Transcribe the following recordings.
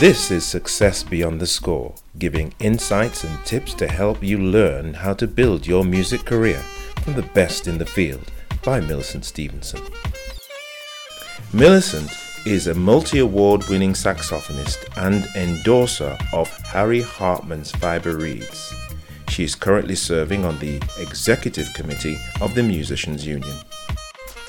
This is Success Beyond the Score, giving insights and tips to help you learn how to build your music career from the best in the field by Millicent Stevenson. Millicent is a multi award winning saxophonist and endorser of Harry Hartmann's Fiber Reeds. She is currently serving on the executive committee of the Musicians Union.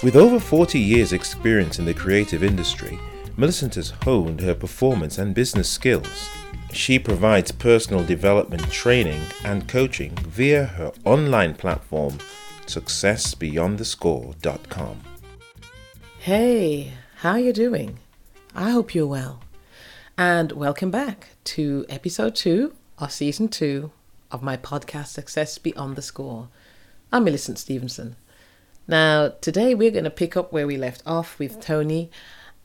With over 40 years' experience in the creative industry, Millicent has honed her performance and business skills. She provides personal development training and coaching via her online platform, successbeyondthescore.com. Hey, how you doing? I hope you're well. And welcome back to episode 2 of season 2 of my podcast Success Beyond the Score. I'm Millicent Stevenson. Now, today we're going to pick up where we left off with Tony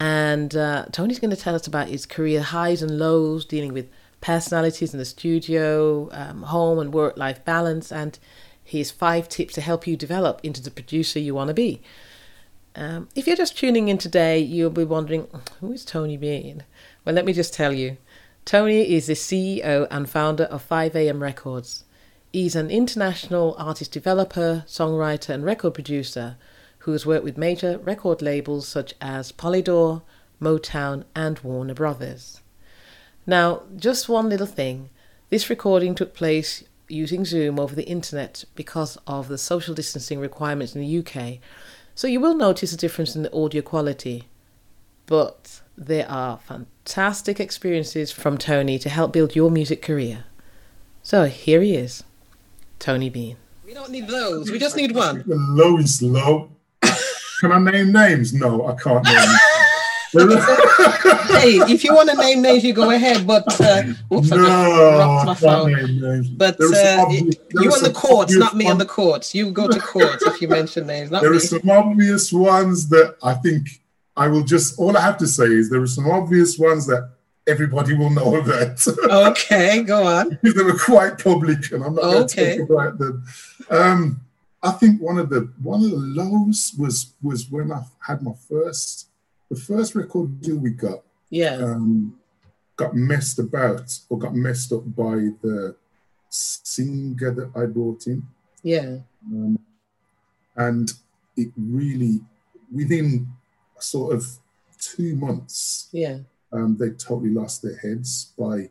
and uh, Tony's going to tell us about his career highs and lows, dealing with personalities in the studio, um, home and work life balance, and his five tips to help you develop into the producer you want to be. Um, if you're just tuning in today, you'll be wondering, who is Tony Bean? Well, let me just tell you. Tony is the CEO and founder of 5am Records. He's an international artist developer, songwriter, and record producer who has worked with major record labels such as Polydor, Motown, and Warner Brothers. Now, just one little thing this recording took place using Zoom over the internet because of the social distancing requirements in the UK, so you will notice a difference in the audio quality. But there are fantastic experiences from Tony to help build your music career. So here he is, Tony Bean. We don't need those. We just need one. The low is low. Can I name names? No, I can't name. hey, if you want to name names, you go ahead. But uh, oops, no, I can't name names. But uh, obvious, you on the courts, not me on the courts. You go to court if you mention names. there me. are some obvious ones that I think I will just. All I have to say is there are some obvious ones that everybody will know about. okay, go on. they were quite public, and I'm not okay. going to talk about them. Um, I think one of the one of the lows was was when I had my first the first record deal we got. Yeah. Um, got messed about or got messed up by the singer that I brought in. Yeah. Um, and it really within sort of two months. Yeah. Um, they totally lost their heads by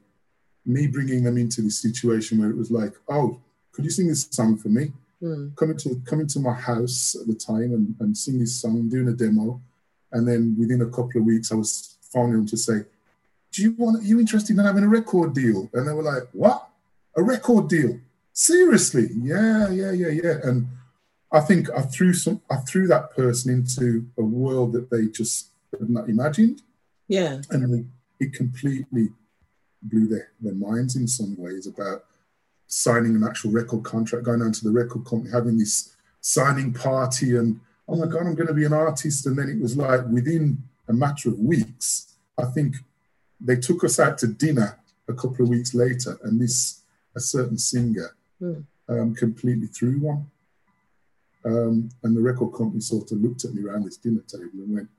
me bringing them into this situation where it was like, oh, could you sing this song for me? Mm. coming to coming to my house at the time and, and singing this song, doing a demo, and then within a couple of weeks, I was phoning them to say, "Do you want? Are you interested in having a record deal?" And they were like, "What? A record deal? Seriously? Yeah, yeah, yeah, yeah." And I think I threw some, I threw that person into a world that they just had not imagined. Yeah, and it completely blew their, their minds in some ways about signing an actual record contract, going down to the record company, having this signing party, and oh my God, I'm going to be an artist. And then it was like within a matter of weeks, I think they took us out to dinner a couple of weeks later, and this, a certain singer, mm. um, completely threw one. Um, and the record company sort of looked at me around this dinner table and went,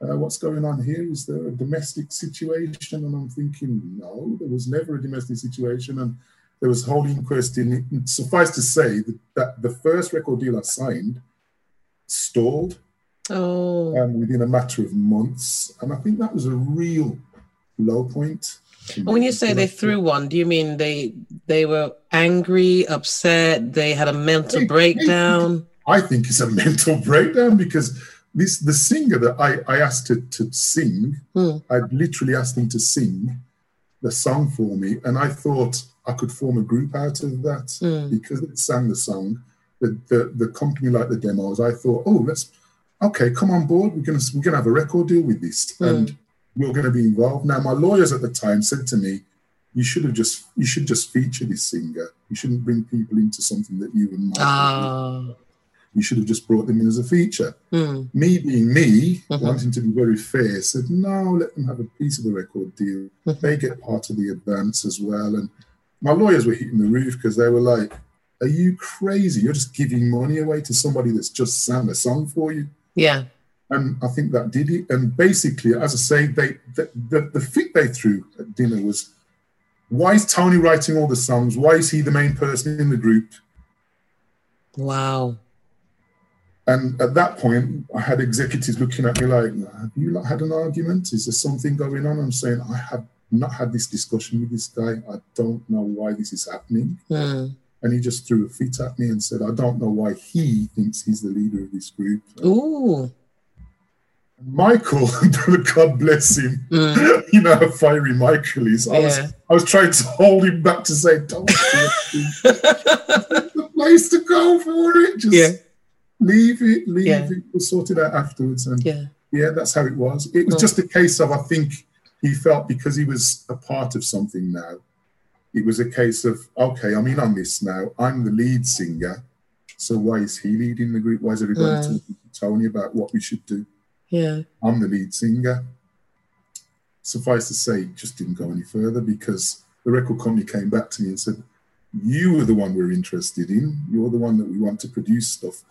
uh, what's going on here? Is there a domestic situation? And I'm thinking, no, there was never a domestic situation. And there was whole inquest in it. Suffice to say that, that the first record deal I signed stalled oh. um, within a matter of months. And I think that was a real low point. When you say they threw one, do you mean they they were angry, upset, they had a mental I, breakdown? I think it's a mental breakdown because this the singer that I, I asked to, to sing, hmm. I literally asked him to sing the song for me, and I thought I could form a group out of that mm. because it sang the song. The, the the company like the demos. I thought, oh, let's okay, come on board. We're gonna we're gonna have a record deal with this, mm. and we're gonna be involved. Now, my lawyers at the time said to me, you should have just you should just feature this singer. You shouldn't bring people into something that you and ah. You should have just brought them in as a feature. Mm. Me being me, mm-hmm. wanting to be very fair, said, no, let them have a piece of the record deal. Mm-hmm. They get part of the advance as well. And my lawyers were hitting the roof because they were like, Are you crazy? You're just giving money away to somebody that's just sang a song for you. Yeah. and I think that did it. And basically, as I say, they the, the, the fit they threw at dinner was why is Tony writing all the songs? Why is he the main person in the group? Wow. And at that point, I had executives looking at me like, "Have you not had an argument? Is there something going on?" I'm saying, "I have not had this discussion with this guy. I don't know why this is happening." Mm. And he just threw a fit at me and said, "I don't know why he thinks he's the leader of this group." Ooh. Michael, God bless him, Mm. you know how fiery Michael is. I was, I was trying to hold him back to say, "Don't the place to go for it. Just Yeah. leave it, leave Yeah. it. We'll sort it out afterwards." And yeah. yeah, that's how it was. It was Mm. just a case of I think he felt because he was a part of something now. It was a case of okay, I'm in on this now. I'm the lead singer, so why is he leading the group? Why is everybody Mm. talking to Tony about what we should do? Yeah. I'm the lead singer. Suffice to say, it just didn't go any further because the record company came back to me and said, You were the one we're interested in. You're the one that we want to produce stuff.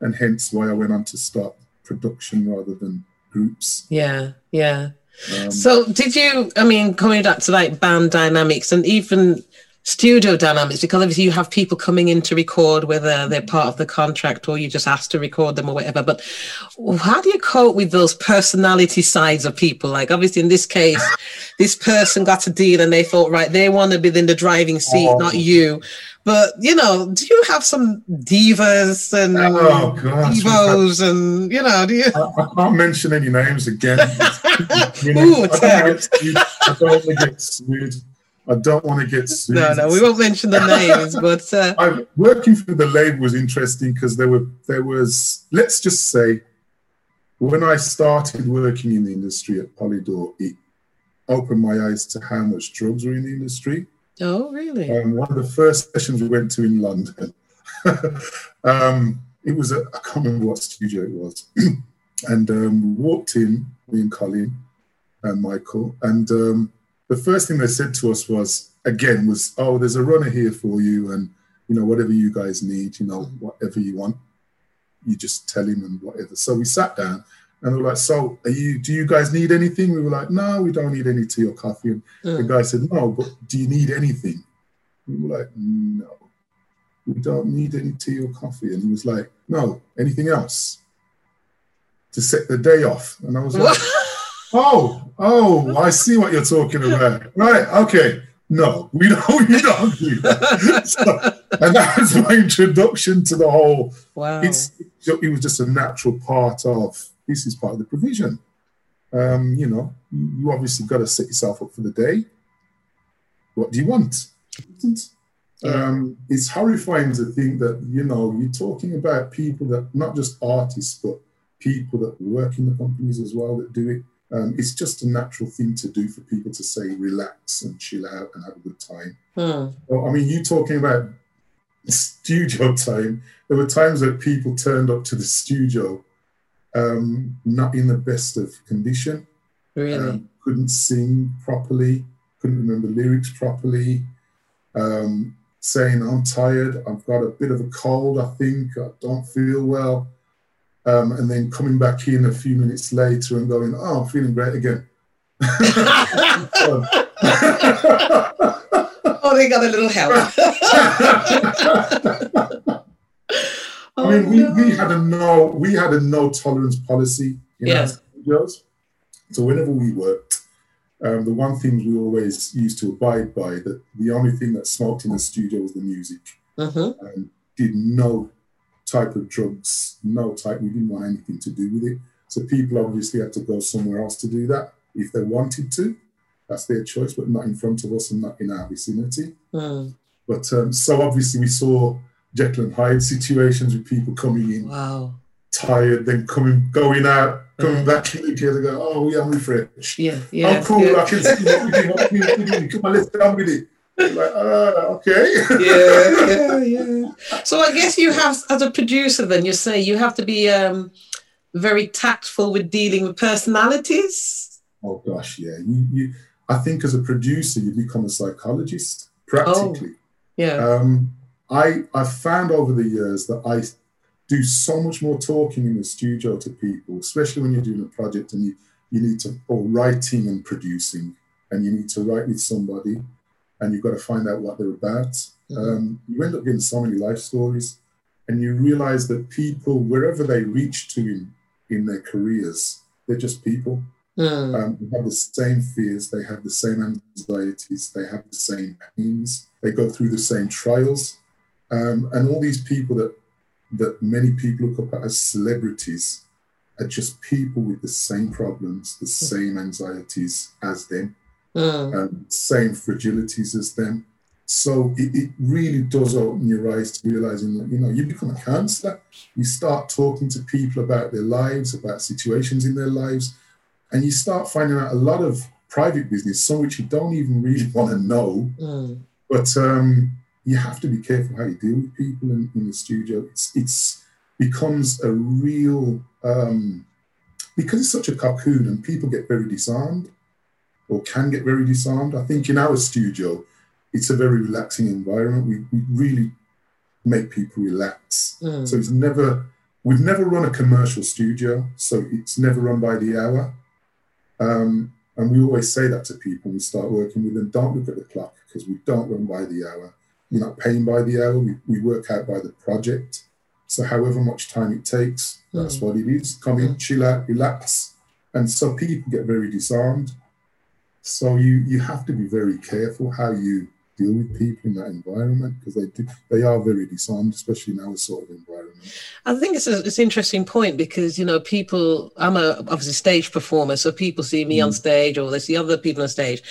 And hence why I went on to start production rather than groups. Yeah. Yeah. Um, So did you I mean coming back to like band dynamics and even studio dynamics because obviously you have people coming in to record whether they're part of the contract or you just asked to record them or whatever but how do you cope with those personality sides of people like obviously in this case this person got a deal and they thought right they want to be in the driving seat Oh. not you but you know do you have some divas and Oh, gosh, we've had- divos and you know do you I, I can't mention any names again. You know, Ooh, I don't tell. want to. I don't get sued. I don't want to get sued. no no we won't mention the names but uh, I, working for the label was interesting because there were there was let's just say when I started working in the industry at Polydor, it opened my eyes to how much drugs were in the industry. oh really Um, one of the first sessions we went to in London, um, it was a, I can't remember what studio it was, and um, we walked in, me and Colin and Michael, and um, the first thing they said to us was, again, was, "Oh, there's a runner here for you, and you know whatever you guys need, you know whatever you want, you just tell him and whatever." So we sat down. And they were like, "So, are you? Do you guys need anything?" We were like, "No, we don't need any tea or coffee." And the guy said, No, but do you need anything? We were like, No, we don't need any tea or coffee. And he was like, No, anything else to set the day off. And I was like, Oh, oh, I see what you're talking about. Right, okay. No, we don't, we don't do that. So- and that was my introduction to the whole wow it's it was just a natural part of this is part of the provision. Um, you know, you you obviously got to set yourself up for the day. What do you want? Um, it's horrifying to think that you know you're talking about people that not just artists but people that work in the companies as well that do it. Um, it's just a natural thing to do for people to say relax and chill out and have a good time. Hmm. Well, I mean, you talking about studio time. There were times that people turned up to the studio um, not in the best of condition, really um, couldn't sing properly, couldn't remember lyrics properly, um, saying, I'm tired, I've got a bit of a cold, I think, I don't feel well. Um, and then coming back in a few minutes later and going, Oh, I'm feeling great again. oh they got a little help I mean, we, we had a no we had a no tolerance policy in Yeah. our studios. So whenever we worked, um, the one thing we always used to abide by that the only thing that smoked in the studio was the music, and did no type of drugs, no type. We didn't want anything to do with it. So people obviously had to go somewhere else to do that if they wanted to. That's their choice, but not in front of us and not in our vicinity. Hmm. But um, so obviously we saw Jekyll and Hyde situations with people coming in wow tired, then coming, going out, coming Mm. back in again and go, oh, yeah, I'm refreshed. yeah yeah oh, cool, yeah. I can see what we do, what we do, what we do. Come on, let's get on with it. Like, ah, okay. yeah, yeah, yeah. So I guess you have, as a producer, then you say you have to be um, very tactful with dealing with personalities. oh, gosh, yeah. You, you, I think as a producer, you become a psychologist, practically. Yeah. Um, I, I found over the years that I, do so much more talking in the studio to people, especially when you're doing a project and you, you need to, or writing and producing, and you need to write with somebody and you've got to find out what they're about. Mm-hmm. Um, you end up getting so many life stories and you realize that people, wherever they reach to in, in their careers, they're just people. Mm. Um, they have the same fears, they have the same anxieties, they have the same pains, they go through the same trials. Um, and all these people that that many people look up as celebrities are just people with the same problems, the mm. same anxieties as them, mm. um, same fragilities as them. So it, it, really does open your eyes to realizing that, you know, you become a counselor, you start talking to people about their lives, about situations in their lives, and you start finding out a lot of private business, some which you don't even really want to know. Mm. But um, you have to be careful how you deal with people in, in the studio. It's, it's becomes a real um, because it's such a cocoon and people get very disarmed or can get very disarmed. I think in our studio, it's a very relaxing environment. We, we really make people relax. Mm. So it's never we've never run a commercial studio, so it's never run by the hour. Um, and we always say that to people when we start working with them. Don't look at the clock because we don't run by the hour. We're not paying by the hour. We, we work out by the project. So however much time it takes, that's mm. what it is. Come in, mm. chill out, relax. And so people get very disarmed. So you you have to be very careful how you deal with people in that environment because they do, they are very disarmed, especially in our sort of environment. I think it's a, it's an interesting point because you know people. I'm a obviously stage performer, so people see me mm. on stage or they see other people on stage,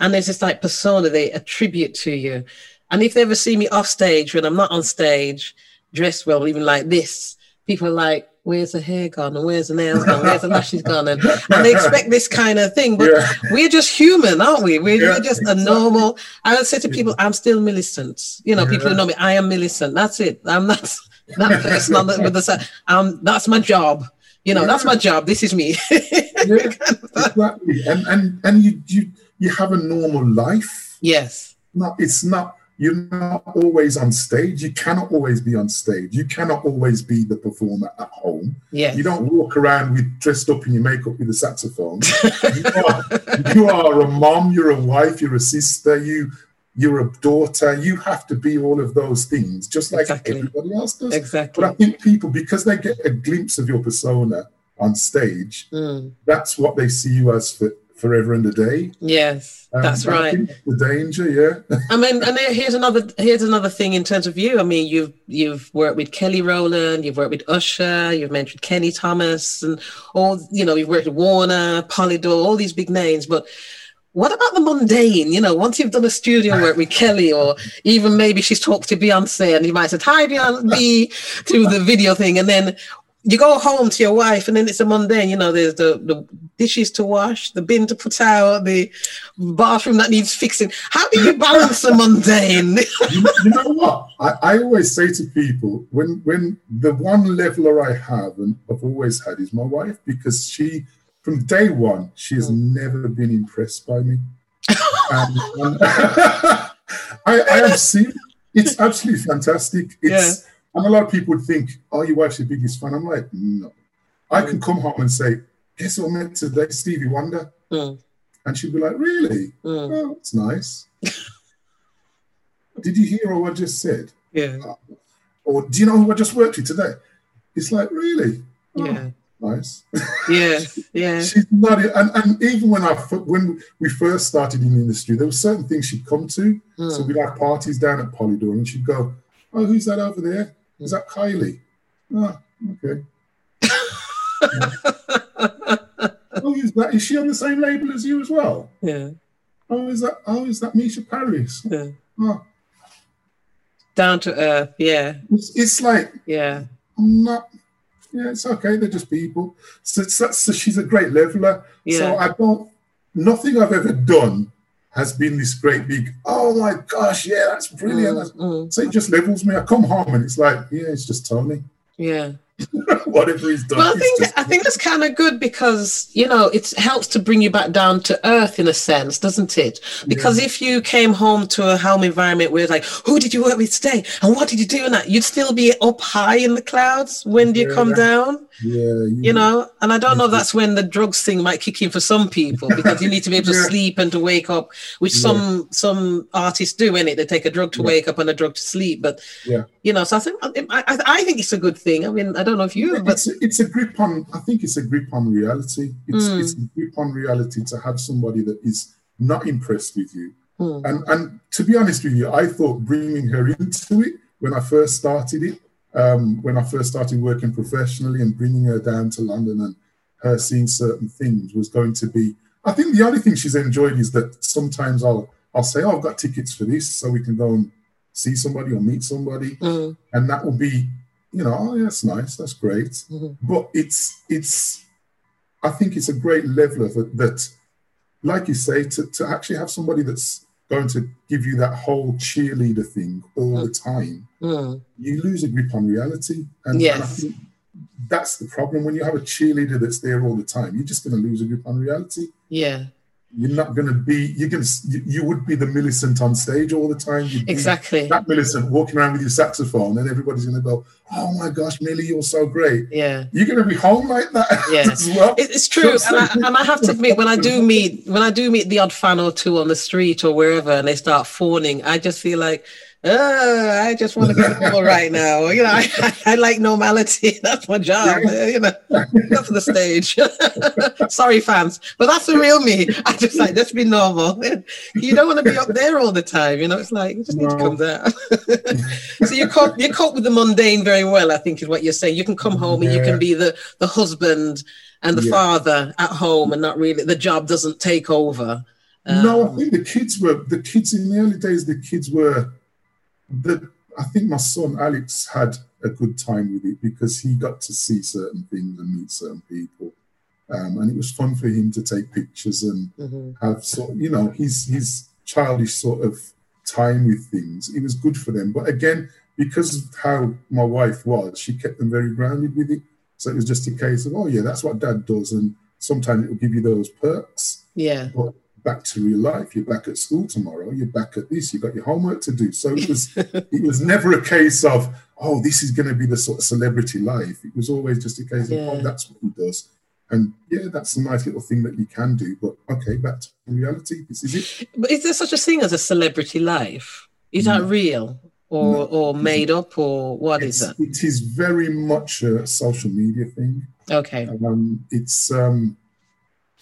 and there's this like persona they attribute to you. And if they ever see me off stage when I'm not on stage, dressed well, even like this, people are like, where's the hair gone? And where's the nails gone? Where's the lashes gone? And, and they expect this kind of thing but yeah. we're just human aren't we? We're, yeah, we're just a normal i would say to people i'm still millicent. You know yeah. people who know me i am millicent. That's it. I'm not that person on the, with the um that's my job. You know that's my job. This is me. Exactly. And and and you you you have a normal life. Yes. Not it's not you're not always on stage. You cannot always be on stage. You cannot always be the performer at home. Yeah. You don't walk around with dressed up in your makeup with a saxophone. you, are, you are a mom, you're a wife, you're a sister, you you're a daughter. You have to be all of those things, just like exactly. everybody else does. Exactly. But I think people, because they get a glimpse of your persona on stage, mm. that's what they see you as for forever and a day. Yes, um, that's right. The danger, yeah. I mean, and here's another here's another thing in terms of you. I mean, you've you've worked with Kelly Rowland, you've worked with Usher, you've mentioned Kenny Thomas, and all you know, you've worked with Warner, Polydor, all these big names, but. What about the mundane? You know, once you've done a studio work with Kelly, or even maybe she's talked to Beyonce, and you might say hi Beyonce to the video thing, and then you go home to your wife and then it's a mundane, you know, there's the, the dishes to wash, the bin to put out, the bathroom that needs fixing. How do you balance the mundane? you, you, know what? I, I always say to people when when the one leveler I have and I've always had is my wife because she from day one she has mm. never been impressed by me. and, and I, I have seen it's absolutely fantastic. It's yeah and a lot of people would think, oh, your wife's your biggest fan. I'm like, no. I can come home and say, guess what I met today? Stevie Wonder. Mm. And she'd be like, really? Mm. Oh, that's nice. Did you hear what I just said? Yeah. Uh, or do you know who I just worked with today? It's like, really? Oh, yeah. Nice. Yeah, yeah. She's not, and, and even when I when we first started in the industry, there were certain things she'd come to. Mm. So we'd have parties down at Polydor, and she'd go, "Oh, who's that over there?" Is that Kylie? Oh, okay. oh, is that? Is she on the same label as you as well? Yeah. Oh, is that? Oh, is that Mica Paris? Yeah. Oh. Down to earth. Yeah. It's, it's like. Yeah. I'm not. Yeah, it's okay. They're just people. So, so, so she's a great leveler. Yeah. So I don't. Nothing I've ever done has been this great big, oh my gosh, yeah, that's brilliant. Mm, mm. So it just levels me. I come home and it's like, yeah, it's just Tony. Yeah. Whatever he's done. Well, I think just- I think that's kind of good because you know it helps to bring you back down to earth in a sense, doesn't it? Because if you came home to a home environment where it's like, who did you work with today, and what did you do, and that you'd still be up high in the clouds. When do you come Yeah. down? yeah, You know, and I don't know. if That's when the drugs thing might kick in for some people because you need to be able to Yeah. sleep and to wake up, which Yeah. some some artists do. In it, they take a drug to Yeah. wake up and a drug to sleep. But Yeah. you know, so I think I, I, I think it's a good thing. I mean, I don't know if you, but it's a, it's a grip on. I think it's a grip on reality. It's Mm. it's a grip on reality to have somebody that is not impressed with you. Hmm. And and to be honest with you, I thought bringing her into it when I first started it, um, when I first started working professionally and bringing her down to London and her seeing certain things was going to be. I think the only thing she's enjoyed is that sometimes I'll I'll say, "Oh, I've got tickets for this, so we can go and see somebody or meet somebody," Mm, and that will be, you know, oh, yeah, that's nice, that's great. Mhm. But it's it's, I think it's a great leveler that, that like you say, to, to actually have somebody that's going to give you that whole cheerleader thing all the time, mm, you lose a grip on reality. And, and I Yes. think that's the problem. When you have a cheerleader that's there all the time, you're just going to lose a grip on reality. yeah, You're not going to be, you're going to, you, you would be the Millicent on stage all the time. You'd exactly. that Millicent walking around with your saxophone, and everybody's going to go, "Oh my gosh, Millie, you're so great." Yeah. You're going to be home like that Yeah. well. It's true, and I, and I have to admit, when I do meet when I do meet the odd fan or two on the street or wherever, and they start fawning, I just feel like, oh, I just want to get home right now. You know, I, I, like normality. That's my job. uh, You know, to the stage. Sorry, fans, but that's the real me. I just like let's be normal. You don't want to be up there all the time. You know, it's like you just need to come down. so you cope you cope with the mundane very well. I think is what you're saying. You can come home and you can be the the husband and the Yeah. father at home and not really the job doesn't take over. no, I Um, think the kids were the kids in the early days. The kids were the. I think my son Alex had a good time with it because he got to see certain things and meet certain people, um, and it was fun for him to take pictures and mhm. have sort of, you know his his childish sort of time with things. It was good for them, but again, because of how my wife was, she kept them very grounded with it. So it was just a case of, oh yeah, that's what dad does, and sometimes it will give you those perks. Yeah, But back to real life, you're back at school tomorrow. You're back at this. You've got your homework to do. So it was it was never a case of, oh, this is going to be the sort of celebrity life. It was always just a case of, oh, that's what he does. And yeah, that's a nice little thing that you can do. But okay, back to reality. This is it. but is there such a thing as a celebrity life? Is that real or No. or made up or what is It's, that? it is very much a social media thing. Okay, Um, it's um,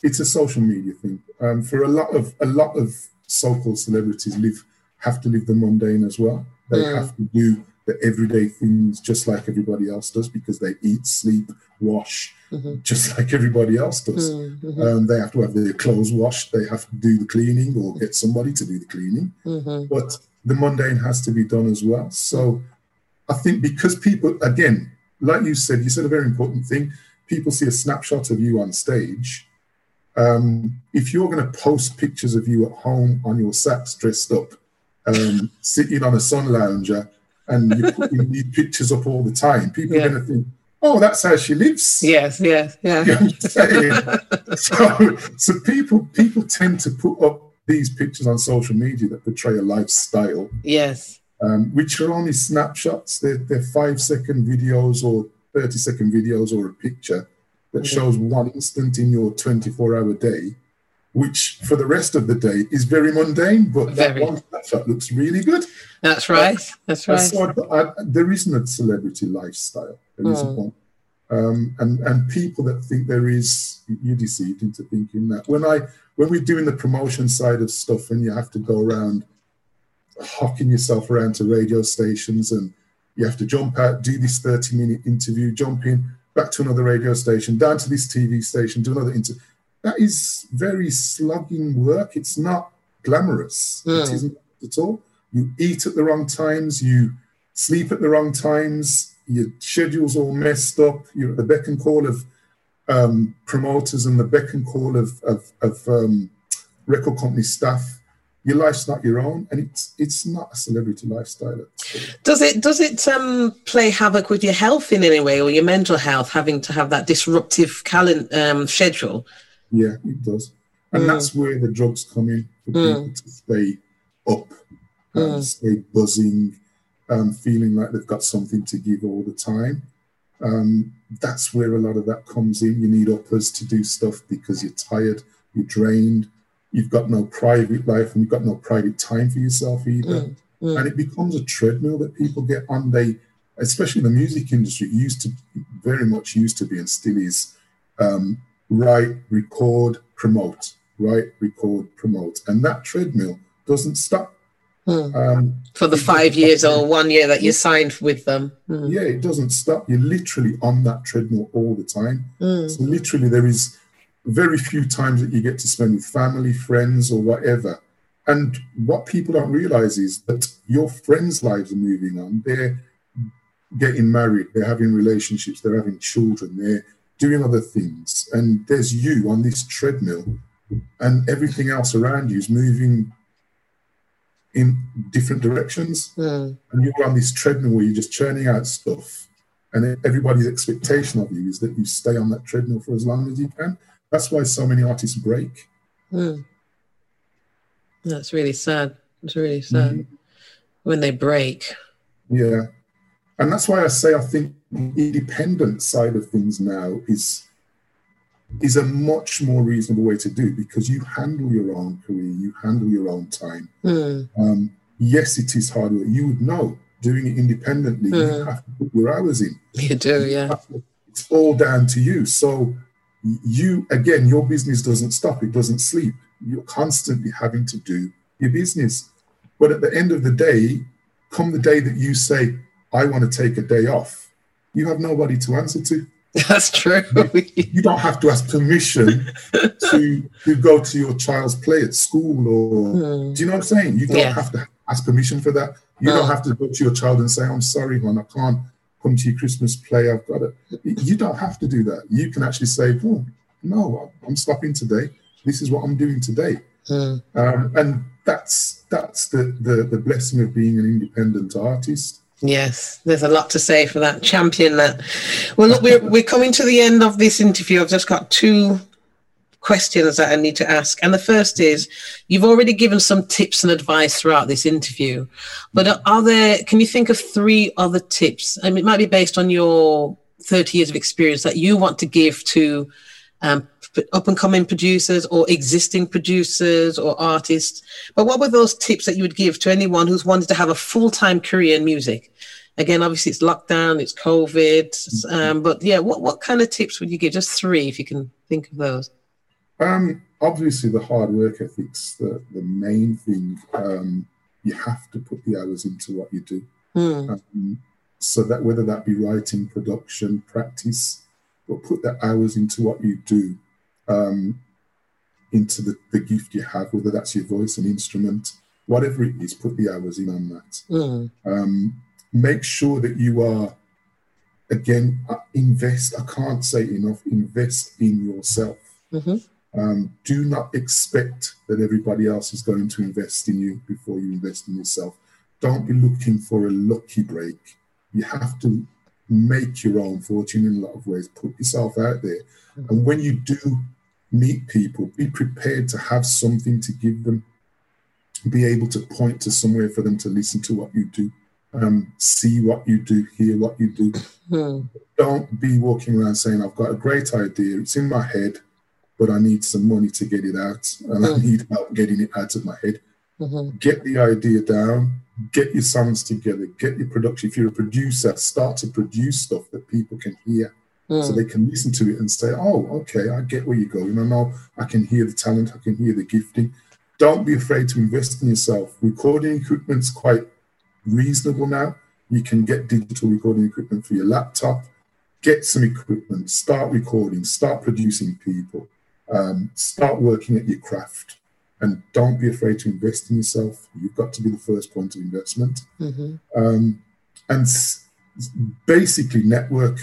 it's a social media thing. Um, for a lot of a lot of so-called celebrities live have to live the mundane as well. They Mm. have to do the everyday things just like everybody else does because they eat, sleep, wash Mhm. just like everybody else does. Mm, mhm, Um, they have to have their clothes washed. They have to do the cleaning or get somebody to do the cleaning mhm. but the mundane has to be done as well. So I think because people, again, like you said, you said a very important thing. People see a snapshot of you on stage. Um, if you're going to post pictures of you at home on your sax dressed up, um, sitting on a sun lounger, and you put these pictures up all the time, people Yeah. are going to think, "Oh, that's how she lives." Yes, yes, yeah. You know what I'm saying? so, so people people tend to put up these pictures on social media that portray a lifestyle, Yes, um, which are only snapshots. They're, they're five second videos or 30 second videos or a picture that shows one instant in your 24 hour day, which for the rest of the day is very mundane, but that one snapshot looks really good. that's right. That's right. So I, I, there isn't a celebrity lifestyle. There isn't Mm. one. Um, and and people that think there is, you're deceived into thinking that. When I when we're doing the promotion side of stuff, and you have to go around hocking yourself around to radio stations, and you have to jump out, do this 30 minute interview, jump in, back to another radio station, down to this TV station, do another interview. That is very slugging work. It's not glamorous. It Mm. isn't at all. You eat at the wrong times, you sleep at the wrong times, your schedule's all messed up, you're at the beck and call of um, promoters and the beck and call of, of, of um, record company staff. Your life's not your own, and it's it's not a celebrity lifestyle. Does it does it um, play havoc with your health in any way, or your mental health, having to have that disruptive calendar um, schedule? Yeah, it does, and mm. that's where the drugs come in for mm. people to stay up, mm. stay buzzing, um, feeling like they've got something to give all the time. Um, that's where a lot of that comes in. You need uppers to do stuff because you're tired, you're drained you've got no private life and you've got no private time for yourself either. Mm, mm. And it becomes a treadmill that people get on. They, especially in the music industry, used to very much used to be and still is um, write, record, promote, write, record, promote. And that treadmill doesn't stop. Mm. Um, for the five years or one year that you signed with them. Mm. Yeah, it doesn't stop. You're literally on that treadmill all the time. Mm. So literally there is very few times that you get to spend with family, friends, or whatever. And what people don't realize is that your friends' lives are moving on. They're getting married, they're having relationships, they're having children, they're doing other things. And there's you on this treadmill, and everything else around you is moving in different directions. Mm. And you're on this treadmill where you're just churning out stuff. And everybody's expectation of you is that you stay on that treadmill for as long as you can. That's why so many artists break. Mm. That's really sad. It's really sad mm-hmm. when they break. Yeah. And that's why I say I think the independent side of things now is is a much more reasonable way to do because you handle your own career, you handle your own time. Mm. Um, yes, it is hard work. You would know doing it independently, mm. you hmm. have to put your hours in. You do, yeah. It's all down to you. So you again your business doesn't stop it doesn't sleep. You're constantly having to do your business. But at the end of the day come the day that you say i want to take a day off you have nobody to answer to. That's true. You don't have to ask permission to to go to your child's play at school or mm. do you know what i'm saying? You don't yeah. have to ask permission for that. You don't have to go to your child and say i'm sorry hon i can't come to your Christmas play. I've got it. You don't have to do that. You can actually say, oh, no, I'm stopping today. This is what I'm doing today. Mm. Um, and that's that's the, the the blessing of being an independent artist. Yes, there's a lot to say for that. Champion that. Well, look, we're, we're coming to the end of this interview. I've just got two questions that I need to ask. And the first is you've already given some tips and advice throughout this interview, but are there, can you think of three other tips? I mean, it might be based on your 30 years of experience that you want to give to um, up and coming producers or existing producers or artists. But what were those tips that you would give to anyone who's wanted to have a full time career in music? Again, obviously it's lockdown, it's COVID, mm-hmm. um, but yeah, what, what kind of tips would you give? Just three, if you can think of those. Um, obviously, the hard work ethic's the, the main thing. Um, you have to put the hours into what you do. Mm. Um, so that whether that be writing, production, practice, but put the hours into what you do, um, into the, the gift you have, whether that's your voice, an instrument, whatever it is, put the hours in on that. Mm. Um, make sure that you are, again, uh, invest, I can't say enough, invest in yourself. Mm-hmm. Um, do not expect that everybody else is going to invest in you before you invest in yourself. Don't be looking for a lucky break. You have to make your own fortune in a lot of ways. Put yourself out there. And when you do meet people, be prepared to have something to give them, be able to point to somewhere for them to listen to what you do, um, see what you do, hear what you do. Hmm. Don't be walking around saying, I've got a great idea, it's in my head but I need some money to get it out and mm. I need help getting it out of my head. Mm-hmm. Get the idea down, get your songs together, get your production. If you're a producer, start to produce stuff that people can hear mm. so they can listen to it and say, oh, okay, I get where you're going. I know I can hear the talent, I can hear the gifting. Don't be afraid to invest in yourself. Recording equipment's quite reasonable now. You can get digital recording equipment for your laptop. Get some equipment, start recording, start producing people um, start working at your craft and don't be afraid to invest in yourself. You've got to be the first point of investment. Mm-hmm. Um, and s- basically, network.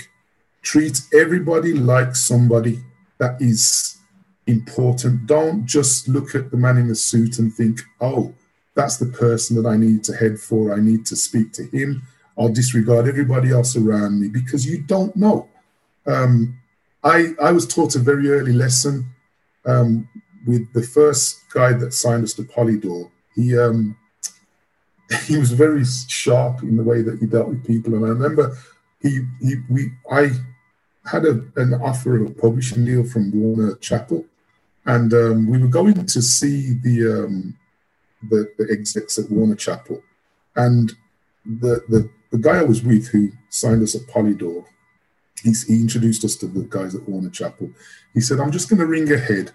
Treat everybody like somebody that is important. Don't just look at the man in the suit and think, oh, that's the person that I need to head for. I need to speak to him. I'll disregard everybody else around me because you don't know. Um, I, I was taught a very early lesson um, with the first guy that signed us to Polydor. He um, he was very sharp in the way that he dealt with people, and I remember he he we I had a, an offer of a publishing deal from Warner Chappell, and um, we were going to see the um, the, the execs at Warner Chappell, and the, the the guy I was with who signed us at Polydor, he, he introduced us to the guys at Warner Chappell. He said, "I'm just going to ring ahead.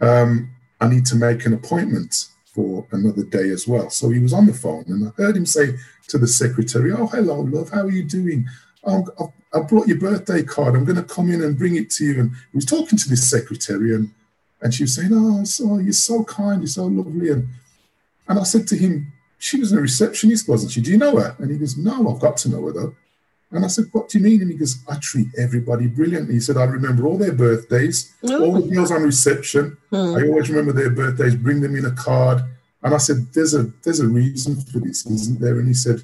Um, I need to make an appointment for another day as well." So he was on the phone, and I heard him say to the secretary, "Oh, hello, love. How are you doing? I brought your birthday card. I'm going to come in and bring it to you." And he was talking to this secretary, and and she was saying, "Oh, so you're so kind, you're so lovely." And and I said to him, "She was a receptionist, wasn't she? Do you know her?" And he goes, "No, I've got to know her though." And I said, What do you mean? And he goes, I treat everybody brilliantly. He said, I remember all their birthdays, oh. all the girls on reception. Hmm. I always remember their birthdays, bring them in a card. And I said, There's a there's a reason for this, isn't there? And he said,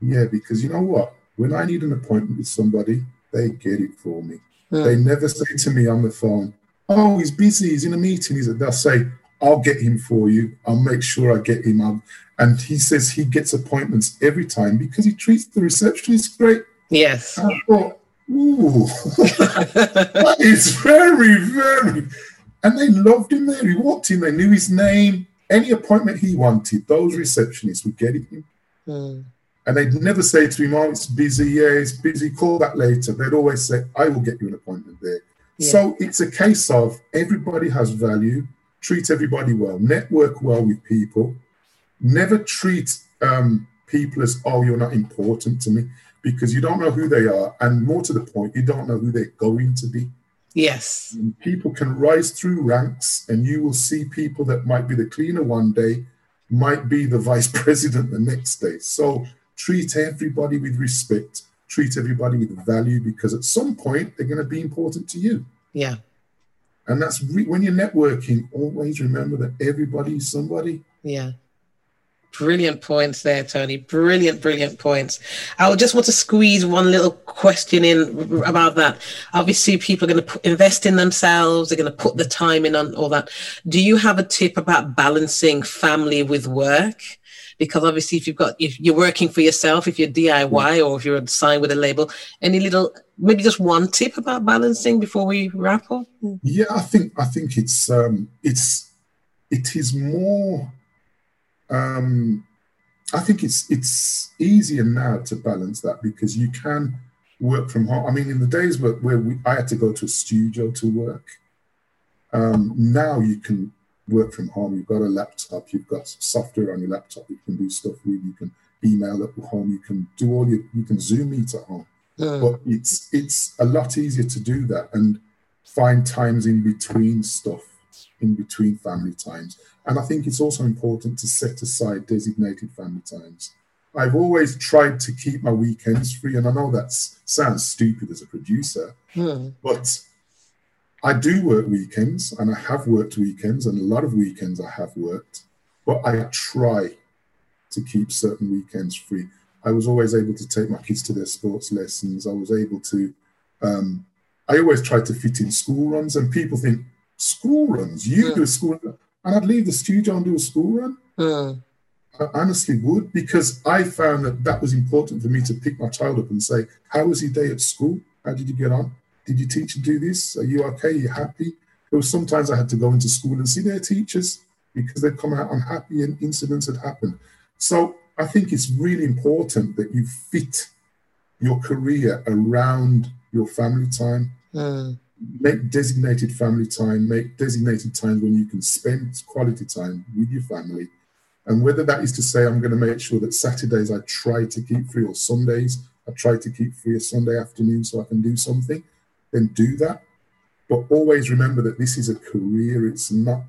Yeah, because you know what? When I need an appointment with somebody, they get it for me. Hmm. They never say to me on the phone, Oh, he's busy, he's in a meeting. They'll say, I'll get him for you. I'll make sure I get him. I'll, and he says he gets appointments every time because he treats the receptionist great. Yes. I thought, ooh, that is very, very. And they loved him there. He walked in, they knew his name. Any appointment he wanted, those receptionists would get him. Mm. And they'd never say to him, Oh, it's busy. Yeah, it's busy. Call back later. They'd always say, I will get you an appointment there. Yeah. So it's a case of everybody has value, treat everybody well, network well with people, never treat um, people as, oh, you're not important to me, because you don't know who they are. And more to the point, you don't know who they're going to be. Yes. And people can rise through ranks, and you will see people that might be the cleaner one day, might be the vice president the next day. So treat everybody with respect, treat everybody with value, because at some point they're going to be important to you. Yeah. And that's re- when you're networking, always remember that everybody is somebody. Yeah. Brilliant points there, Tony. Brilliant, brilliant points. I would just want to squeeze one little question in about that. Obviously, people are going to invest in themselves, they're going to put the time in on all that. Do you have a tip about balancing family with work? Because obviously, if you've got, if you're working for yourself, if you're DIY or if you're signed with a label, any little, maybe just one tip about balancing before we wrap up? Yeah, I think, I think it's, um, it's, it is more um, I think it's it's easier now to balance that because you can work from home. I mean, in the days where, where we, I had to go to a studio to work, um, now you can work from home. You've got a laptop, you've got software on your laptop you can do stuff with. You can email at home, you can do all your, you can Zoom meet at home. Mm. But it's it's a lot easier to do that and find times in between stuff, in between family times. And I think it's also important to set aside designated family times. I've always tried to keep my weekends free, and I know that sounds stupid as a producer, hmm. but I do work weekends, and I have worked weekends, and a lot of weekends I have worked, but I try to keep certain weekends free. I was always able to take my kids to their sports lessons. I was able to, um, I always try to fit in school runs, and people think, school runs, you do a school and I'd leave the studio and do a school run. Mm. I honestly would because I found that that was important for me to pick my child up and say, "How was your day at school? How did you get on? Did your teacher do this? Are you okay? Are you happy?" There was sometimes I had to go into school and see their teachers because they'd come out unhappy and incidents had happened. So I think it's really important that you fit your career around your family time. Mm make designated family time, make designated times when you can spend quality time with your family. And whether that is to say, I'm going to make sure that Saturdays I try to keep free, or Sundays I try to keep free a Sunday afternoon so I can do something, then do that. But always remember that this is a career, it's not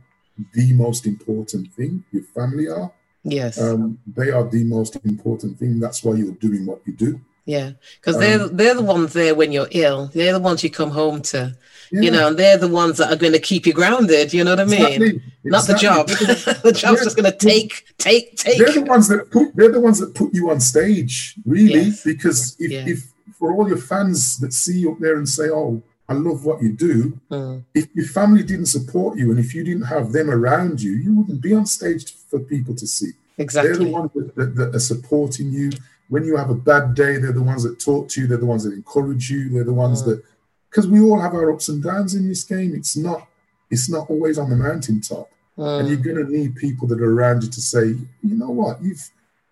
the most important thing. Your family are. Yes. Um, they are the most important thing. That's why you're doing what you do. Yeah, because Um, they're they're the ones there when you're ill. They're the ones you come home to. You know, and they're the ones that are going to keep you grounded. You know what I mean? Exactly, Not the job. the job's Yeah. just going to take, take, take. They're the ones that put they're the ones that put you on stage, really, Yes. because if, Yeah. if for all your fans that see you up there and say, "Oh, I love what you do," Mm, if your family didn't support you and if you didn't have them around you, you wouldn't be on stage for people to see. Exactly. They're the ones that, that, that are supporting you. When you have a bad day, they're the ones that talk to you. They're the ones that encourage you. They're the ones Mm. that, because we all have our ups and downs in this game. It's not, it's not always on the mountaintop, and Mm, you're going to need people that are around you to say, you know what, you've,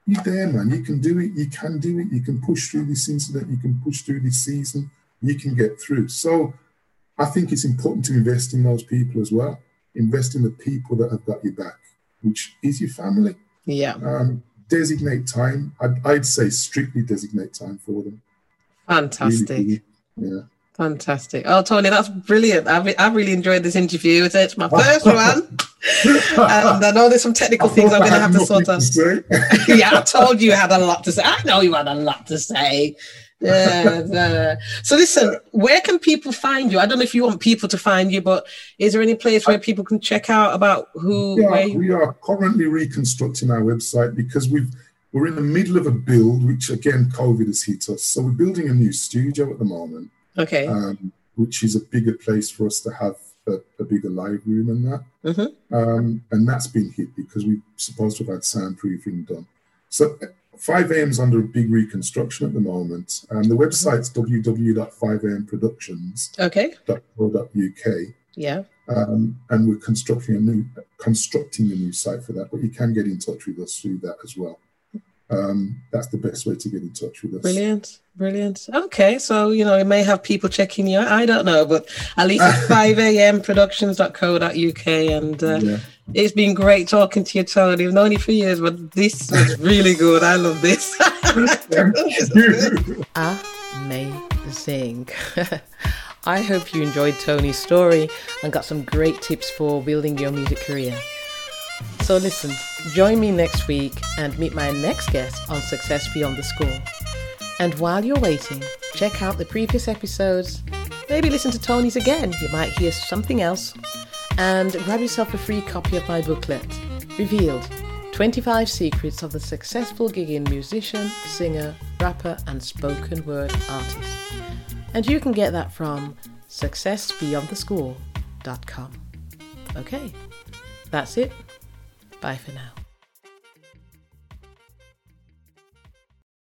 you're there, man. You can do it. You can do it. You can push through this incident. You can push through this season. You can get through. So, I think it's important to invest in those people as well. Invest in the people that have got your back, which is your family. yeah, Um, designate time. I'd, I'd say strictly designate time for them. Fantastic. really. Yeah. Fantastic. Oh, Tony, that's brilliant. I've, I've really enjoyed this interview. It's, my first one. And I know there's some technical things I'm going to have to sort out. yeah, I told you you had a lot to say. I know you had a lot to say. Yeah, yeah. So listen, where can people find you? I don't know if you want people to find you, but is there any place where people can check out about who? We where are, you, we are currently reconstructing our website because we've we're in the middle of a build, which again COVID has hit us. So we're building a new studio at the moment, okay. um, which is a bigger place for us to have a, a bigger live room and that. Mhm. Um, and that's been hit because we're supposed to have had soundproofing done. So 5am is under a big reconstruction at the moment. And the website's www.5amproductions.co.uk. Okay. Yeah. Um, and we're constructing a new constructing a new site for that. But you can get in touch with us through that as well. Um, that's the best way to get in touch with us. Brilliant. Brilliant. Okay. So, you know, it may have people checking you out. I don't know, but at least it's 5 a.m. productions.co.uk. And uh, Yeah. it's been great talking to you, Tony. I've known you for years, but this is really good. I love this. Amazing. I hope you enjoyed Tony's story and got some great tips for building your music career. So, listen, join me next week and meet my next guest on Success Beyond the School. And while you're waiting, check out the previous episodes. Maybe listen to Tony's again, you might hear something else. And grab yourself a free copy of my booklet, Revealed 25 Secrets of the Successful Gigging Musician, Singer, Rapper, and Spoken Word Artist. And you can get that from successbeyondtheschool.com. Okay, that's it. Bye for now.